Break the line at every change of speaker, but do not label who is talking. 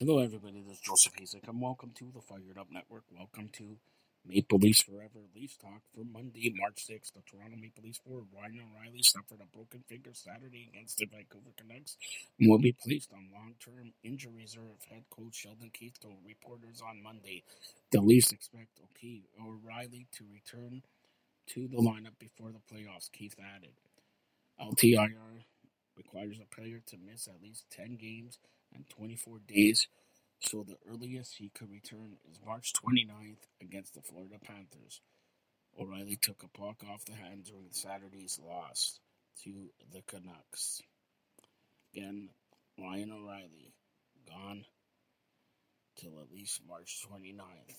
Hello, everybody. This is Joseph Hasek, and welcome to the Fired Up Network. Welcome to Maple Leafs Forever Leafs Talk for Monday, March 6th. The Toronto Maple Leafs forward Ryan O'Reilly suffered a broken finger Saturday against the Vancouver Canucks and will be placed on long-term injury reserve. Head coach Sheldon Keefe told reporters on Monday the Leafs expect O'Reilly to return to the lineup before the playoffs. Keefe added, "LTIR requires a player to miss at least 10 games and 24 days, so the earliest he could return is March 29th against the Florida Panthers. O'Reilly took a puck off the hand during Saturday's loss to the Canucks. Again, Ryan O'Reilly gone till at least March 29th.